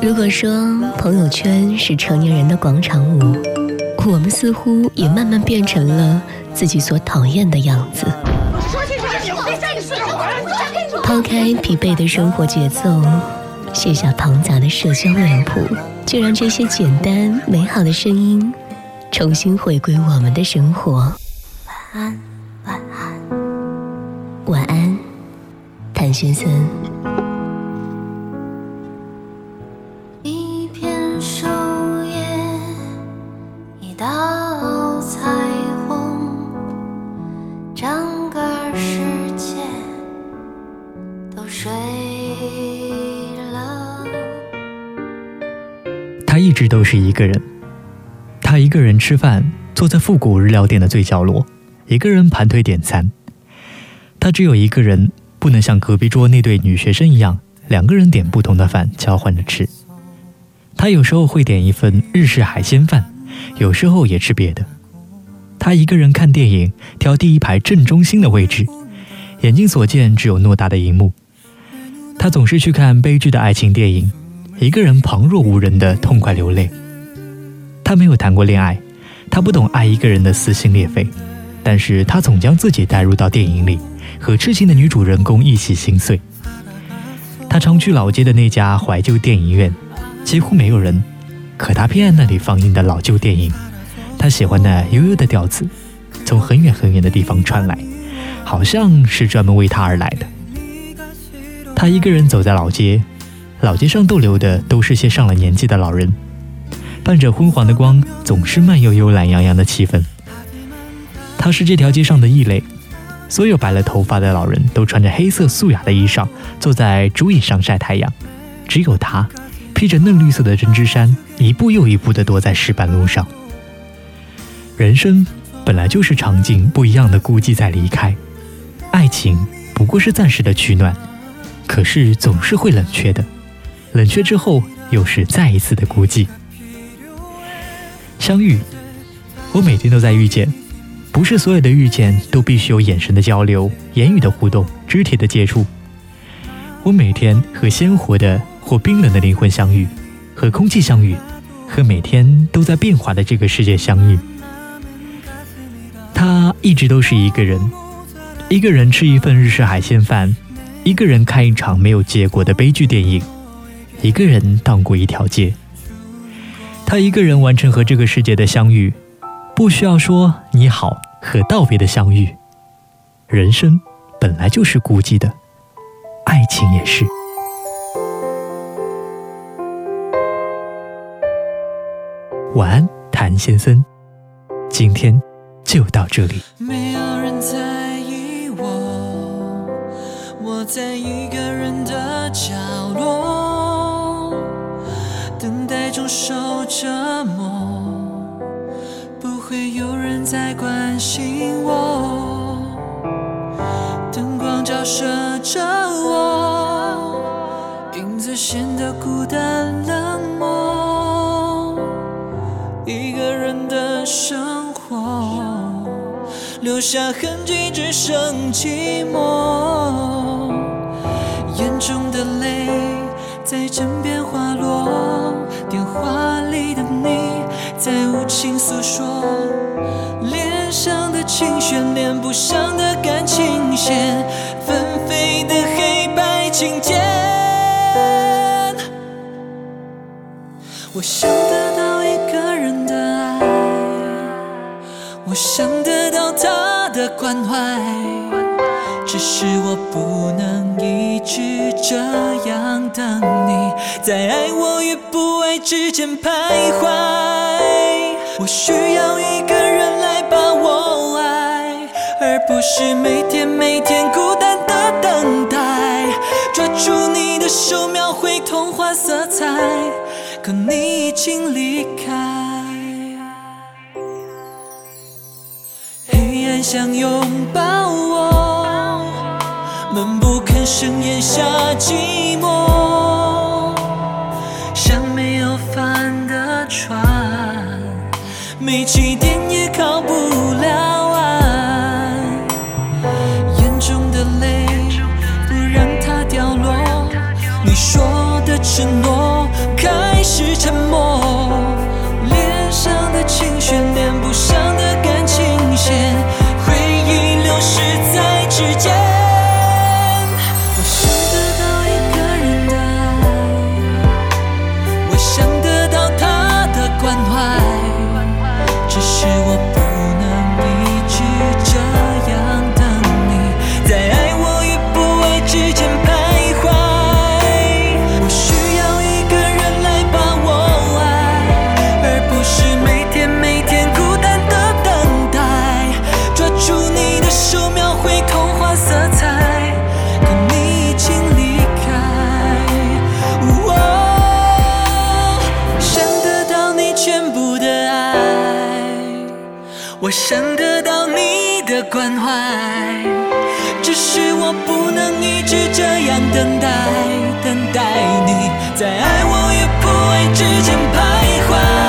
如果说朋友圈是成年人的广场舞，我们似乎也慢慢变成了自己所讨厌的样子。抛开疲惫的生活节奏，卸下庞杂的社交脸谱，就让这些简单美好的声音重新回归我们的生活。晚安，晚安，晚安，谭先生。他一直都是一个人，他一个人吃饭，坐在复古日料店的最角落，一个人盘腿点餐。他只有一个人，不能像隔壁桌那对女学生一样，两个人点不同的饭交换着吃。他有时候会点一份日式海鲜饭，有时候也吃别的。他一个人看电影，挑第一排正中心的位置，眼睛所见只有偌大的荧幕。他总是去看悲剧的爱情电影。一个人旁若无人的痛快流泪。他没有谈过恋爱，他不懂爱一个人的撕心裂肺，但是他总将自己带入到电影里，和痴情的女主人公一起心碎。他常去老街的那家怀旧电影院，几乎没有人，可他偏爱那里放映的老旧电影。他喜欢那悠悠的调子，从很远很远的地方传来，好像是专门为他而来的。他一个人走在老街。老街上逗留的都是些上了年纪的老人，伴着昏黄的光，总是慢悠悠、懒洋洋的气氛。他是这条街上的异类，所有白了头发的老人都穿着黑色素雅的衣裳，坐在竹椅上晒太阳。只有他，披着嫩绿色的针织衫，一步又一步地踱在石板路上。人生本来就是场景不一样的孤寂在离开，爱情不过是暂时的取暖，可是总是会冷却的。冷却之后，又是再一次的孤寂。相遇，我每天都在遇见，不是所有的遇见都必须有眼神的交流、言语的互动、肢体的接触。我每天和鲜活的或冰冷的灵魂相遇，和空气相遇，和每天都在变化的这个世界相遇。他一直都是一个人，一个人吃一份日式海鲜饭，一个人看一场没有结果的悲剧电影。一个人荡过一条街，他一个人完成和这个世界的相遇，不需要说你好和道别的相遇。人生本来就是孤寂的，爱情也是。晚安，谭先生，今天就到这里。没有人在意我，我在一个人的角落。中受折磨，不会有人再关心我。灯光照射着我，影子显得孤单冷漠。一个人的生活，留下痕迹只剩寂寞。眼中的泪在枕边滑落。电话里的你在无情诉说，脸上的情绪连不上的感情线，纷飞的黑白琴键。我想得到一个人的爱，我想得到他的关怀，只是我不能一直这样等你，在爱我与不爱。之间徘徊，我需要一个人来把我爱，而不是每天每天孤单的等待。抓住你的手，描绘童话色彩，可你已经离开。黑暗想拥抱我，们不吭声咽下寂寞，像没有帆的船，没起点也靠不了岸。眼中的泪，不让它掉落。你说的承诺，开始沉默。我想得到你的关怀只是我不能一直这样等待等待你在爱我与不爱之间徘徊。